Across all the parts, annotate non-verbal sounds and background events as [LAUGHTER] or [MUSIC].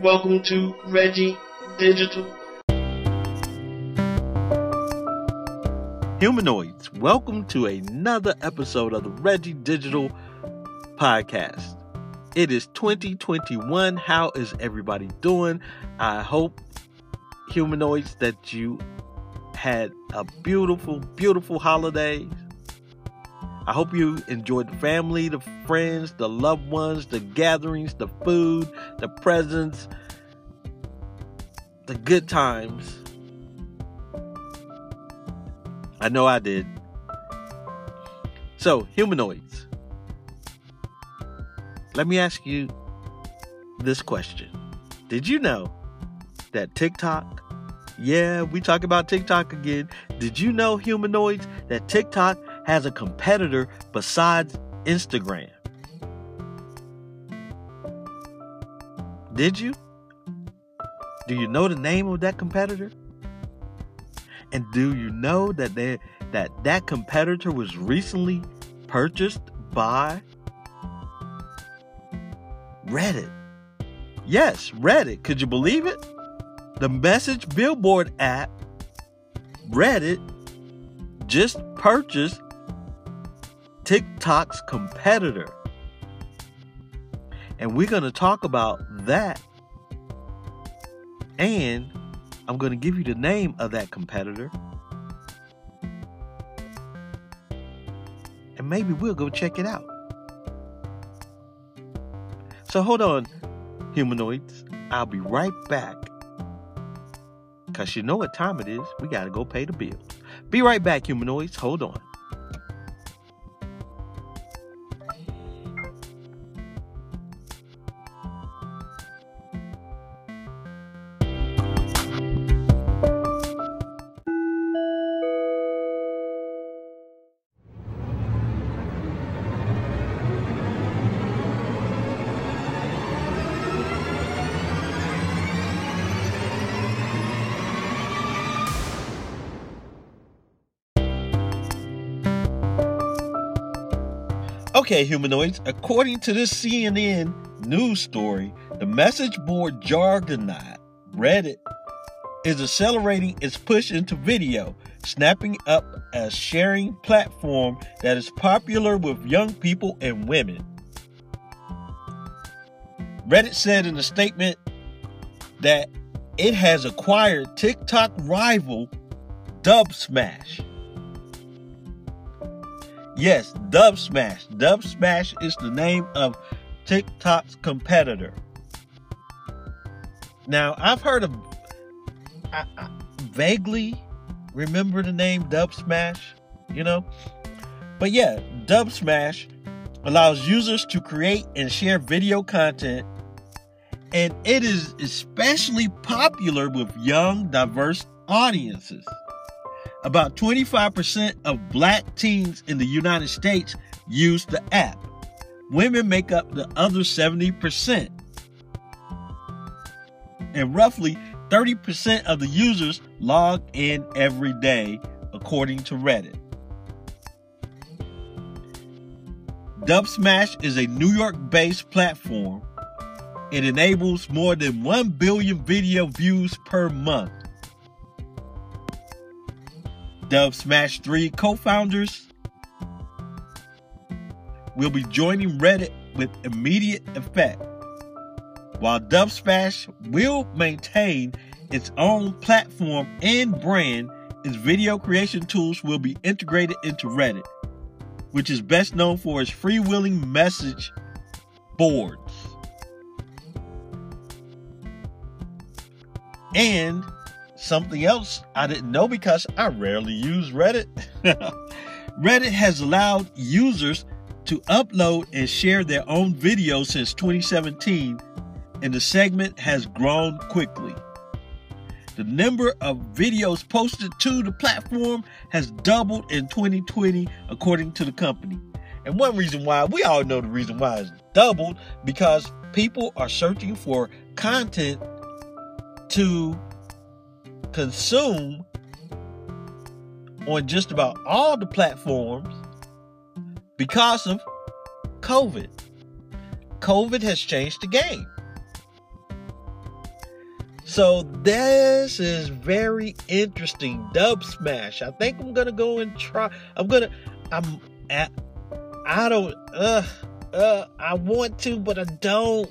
Welcome to Reggie Digital. Humanoids, welcome to another episode of the Reggie Digital Podcast. It is 2021. How is everybody doing? I hope, humanoids, that you had a beautiful, beautiful holiday. I hope you enjoyed the family, the friends, the loved ones, the gatherings, the food, the presents, the good times. I know I did. So, humanoids. Let me ask you this question. Did you know that TikTok, yeah, we talk about TikTok again. Did you know, humanoids, that TikTok has a competitor besides Instagram? Did you? Do you know the name of that competitor? And do you know that they, that that competitor was recently purchased by Reddit? Yes, Reddit. Could you believe it? The message billboard app Reddit just purchased TikTok's competitor. And we're going to talk about that. And I'm going to give you the name of that competitor. And maybe we'll go check it out. So hold on, humanoids. I'll be right back. Because you know what time it is. We got to go pay the bills. Be right back, humanoids. Hold on. Okay, humanoids, according to this CNN news story, the message board Jargonaut, Reddit, is accelerating its push into video, snapping up a sharing platform that is popular with young people and women. Reddit said in a statement that it has acquired TikTok rival Dubsmash Yes, Dubsmash. Dub Smash is the name of TikTok's competitor. Now, I've heard of, I, I vaguely remember the name Dubsmash, you know? But yeah, Dubsmash allows users to create and share video content, and it is especially popular with young, diverse audiences. About 25% of black teens in the United States use the app. Women make up the other 70%. And roughly 30% of the users log in every day, according to Reddit. Dubsmash is a New York based platform. It enables more than 1 billion video views per month. Dubsmash 3 co founders will be joining Reddit with immediate effect. While Dubsmash will maintain its own platform and brand, its video creation tools will be integrated into Reddit, which is best known for its freewheeling message boards. And Something else I didn't know because I rarely use Reddit. [LAUGHS] Reddit has allowed users to upload and share their own videos since 2017, and the segment has grown quickly. The number of videos posted to the platform has doubled in 2020, according to the company. And one reason why, we all know the reason why it's doubled, because people are searching for content to consume on just about all the platforms because of COVID. COVID has changed the game. So this is very interesting. Dub Smash. I think I'm gonna go and try. I'm gonna. I'm. At, I don't. Uh. Uh. I want to, but I don't.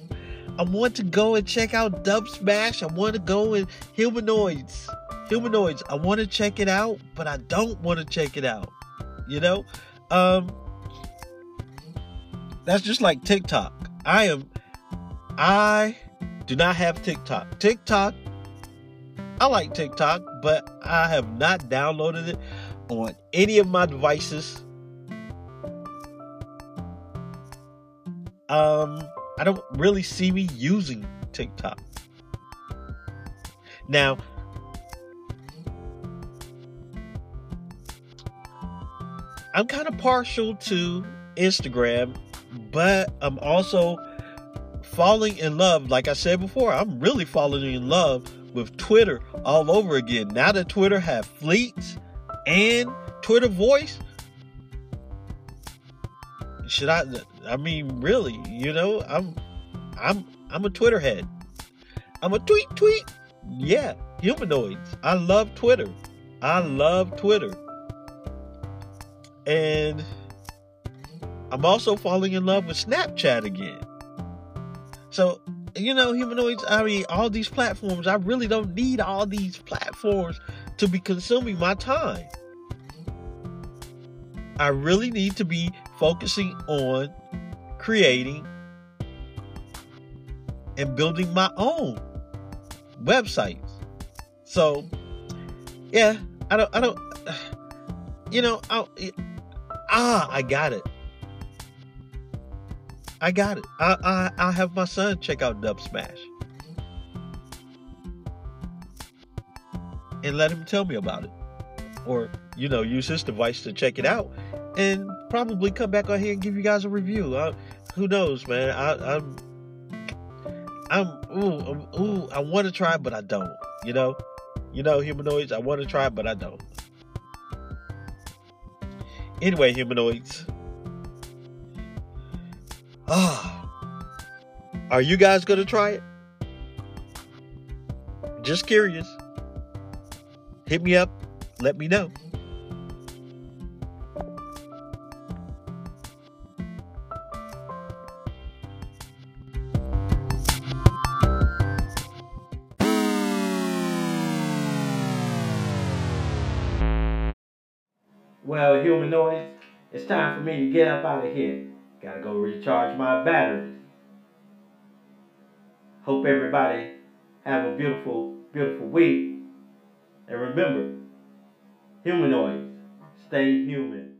I want to go and check out Dub Smash. I want to go and Humanoids. Humanoids. I want to check it out, but I don't want to check it out. You know? Um That's just like TikTok. I am I do not have TikTok. TikTok I like TikTok, but I have not downloaded it on any of my devices. Um I don't really see me using TikTok. Now, I'm kind of partial to Instagram, but I'm also falling in love. Like I said before, I'm really falling in love with Twitter all over again. Now that Twitter have fleets and Twitter voice, should I I mean really, you know, I'm I'm I'm a Twitter head. I'm a tweet tweet. Yeah, humanoids. I love Twitter. I love Twitter. And I'm also falling in love with Snapchat again. So, you know, humanoids, I mean, all these platforms, I really don't need all these platforms to be consuming my time. I really need to be focusing on creating and building my own websites. So, yeah, I don't, I don't, [SIGHS] you know, I, ah, I got it. I got it. I, I, I'll have my son check out Dub Smash. And let him tell me about it. Or, you know, use his device to check it out. And probably come back on here and give you guys a review. I, who knows, man? I, I'm, I'm, ooh, ooh, I want to try, but I don't. You know, you know, humanoids. I want to try, but I don't. Anyway, humanoids. Ah, are you guys gonna try it? Just curious. Hit me up. Let me know. Well, humanoids, it's time for me to get up out of here. Gotta go recharge my batteries. Hope everybody have a beautiful, beautiful week. And remember, humanoids, stay human.